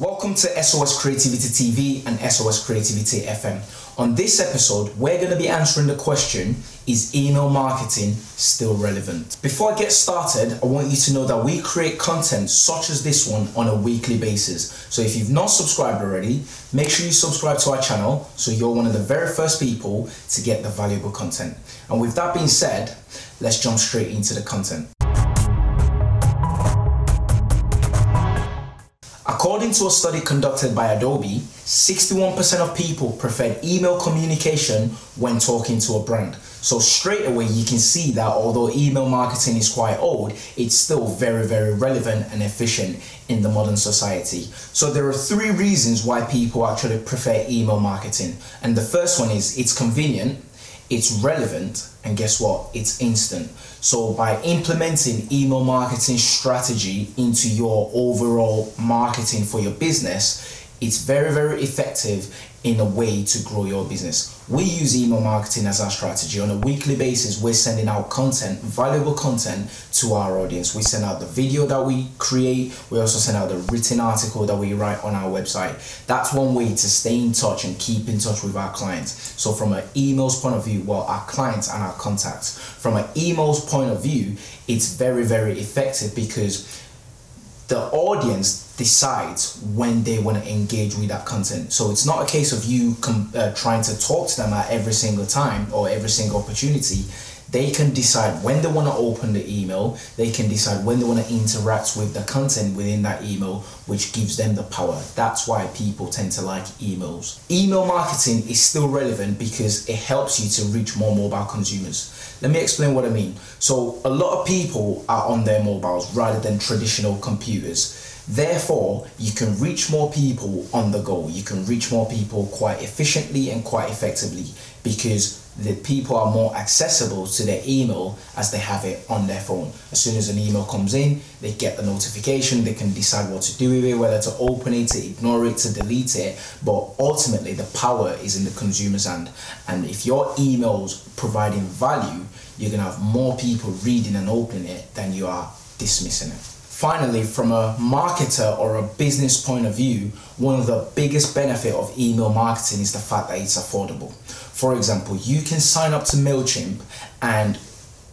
Welcome to SOS Creativity TV and SOS Creativity FM. On this episode, we're going to be answering the question Is email marketing still relevant? Before I get started, I want you to know that we create content such as this one on a weekly basis. So if you've not subscribed already, make sure you subscribe to our channel so you're one of the very first people to get the valuable content. And with that being said, let's jump straight into the content. According to a study conducted by Adobe, 61% of people preferred email communication when talking to a brand. So straight away you can see that although email marketing is quite old, it's still very very relevant and efficient in the modern society. So there are three reasons why people actually prefer email marketing. And the first one is it's convenient, it's relevant, and guess what? It's instant. So by implementing email marketing strategy into your overall marketing for your business, it's very, very effective in a way to grow your business. We use email marketing as our strategy. On a weekly basis, we're sending out content, valuable content to our audience. We send out the video that we create, we also send out the written article that we write on our website. That's one way to stay in touch and keep in touch with our clients. So, from an emails point of view, well, our clients and our contacts, from an emails point of view, it's very, very effective because the audience decides when they want to engage with that content. So it's not a case of you com- uh, trying to talk to them at every single time or every single opportunity. They can decide when they want to open the email, they can decide when they want to interact with the content within that email, which gives them the power. That's why people tend to like emails. Email marketing is still relevant because it helps you to reach more mobile consumers. Let me explain what I mean. So, a lot of people are on their mobiles rather than traditional computers Therefore, you can reach more people on the go. You can reach more people quite efficiently and quite effectively because the people are more accessible to their email as they have it on their phone. As soon as an email comes in, they get the notification, they can decide what to do with it, whether to open it, to ignore it, to delete it. But ultimately, the power is in the consumer's hand. And if your email's providing value, you're gonna have more people reading and opening it than you are dismissing it. Finally, from a marketer or a business point of view, one of the biggest benefit of email marketing is the fact that it's affordable. For example, you can sign up to MailChimp and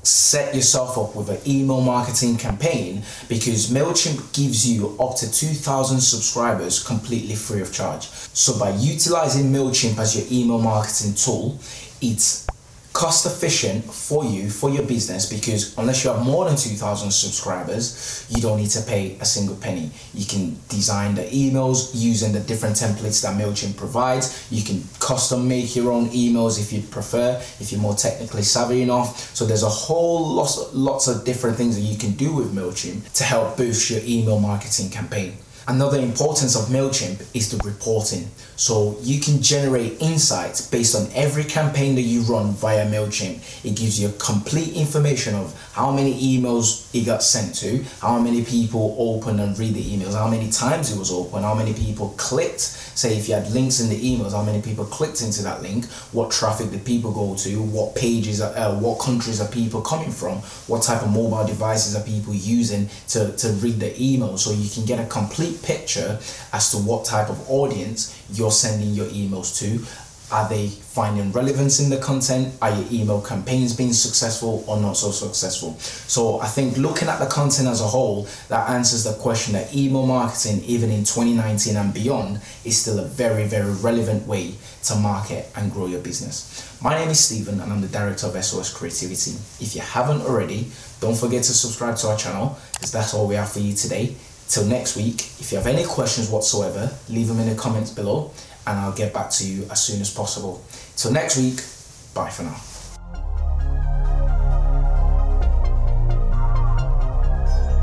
set yourself up with an email marketing campaign because MailChimp gives you up to 2,000 subscribers completely free of charge. So by utilizing MailChimp as your email marketing tool, it's cost efficient for you for your business because unless you have more than 2000 subscribers you don't need to pay a single penny. You can design the emails using the different templates that mailchimp provides. You can custom make your own emails if you prefer if you're more technically savvy enough. So there's a whole lots lots of different things that you can do with mailchimp to help boost your email marketing campaign Another importance of MailChimp is the reporting. So you can generate insights based on every campaign that you run via MailChimp. It gives you complete information of how many emails it got sent to, how many people opened and read the emails, how many times it was open, how many people clicked. Say if you had links in the emails, how many people clicked into that link, what traffic did people go to, what pages, are, uh, what countries are people coming from, what type of mobile devices are people using to, to read the email. So you can get a complete picture as to what type of audience you're sending your emails to. Are they finding relevance in the content? Are your email campaigns being successful or not so successful? So I think looking at the content as a whole, that answers the question that email marketing, even in 2019 and beyond, is still a very, very relevant way to market and grow your business. My name is Stephen and I'm the director of SOS Creativity. If you haven't already, don't forget to subscribe to our channel because that's all we have for you today. Till next week, if you have any questions whatsoever, leave them in the comments below and I'll get back to you as soon as possible. Till next week, bye for now.